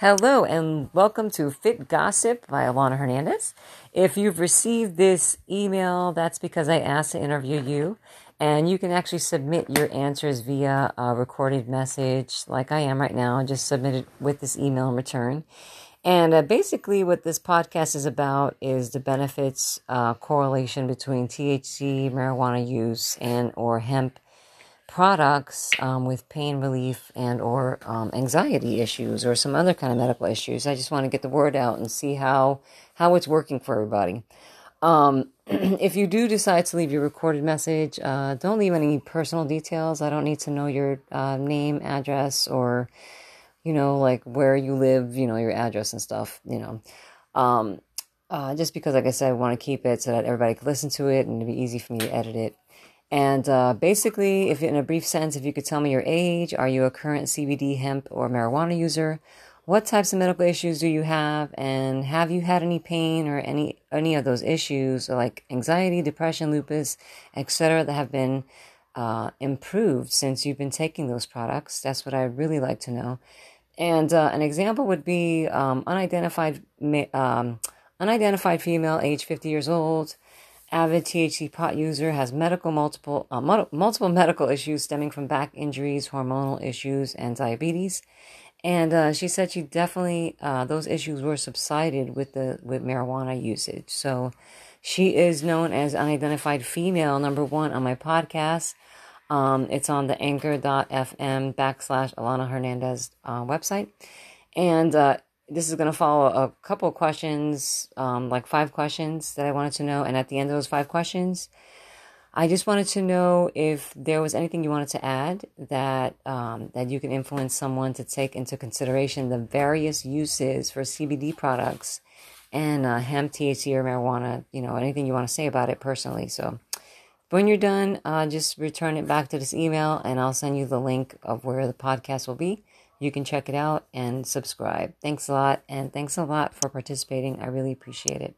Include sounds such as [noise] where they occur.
Hello and welcome to Fit Gossip by Alana Hernandez. If you've received this email, that's because I asked to interview you. And you can actually submit your answers via a recorded message, like I am right now. Just submit it with this email in return. And uh, basically, what this podcast is about is the benefits uh, correlation between THC, marijuana use, and or hemp products um, with pain relief and or um, anxiety issues or some other kind of medical issues. I just want to get the word out and see how how it's working for everybody. Um, [clears throat] if you do decide to leave your recorded message, uh, don't leave any personal details. I don't need to know your uh, name, address, or you know, like where you live. You know, your address and stuff. You know. Um, uh, just because, like I said, I want to keep it so that everybody can listen to it and it'd be easy for me to edit it. And uh, basically, if in a brief sense, if you could tell me your age, are you a current CBD, hemp, or marijuana user? What types of medical issues do you have, and have you had any pain or any any of those issues, like anxiety, depression, lupus, etc., that have been uh, improved since you've been taking those products? That's what I really like to know. And uh, an example would be um, unidentified um, unidentified female, age 50 years old avid THC pot user, has medical multiple uh, multiple medical issues stemming from back injuries, hormonal issues, and diabetes. And uh, she said she definitely uh, those issues were subsided with the with marijuana usage. So she is known as unidentified female number one on my podcast. Um, it's on the anchor.fm backslash Alana Hernandez uh, website. And uh, this is going to follow a couple questions, um, like five questions that I wanted to know. And at the end of those five questions, I just wanted to know if there was anything you wanted to add that um, that you can influence someone to take into consideration the various uses for CBD products and uh, hemp, THC, or marijuana. You know, anything you want to say about it personally. So when you're done, uh, just return it back to this email, and I'll send you the link of where the podcast will be you can check it out and subscribe. Thanks a lot. And thanks a lot for participating. I really appreciate it.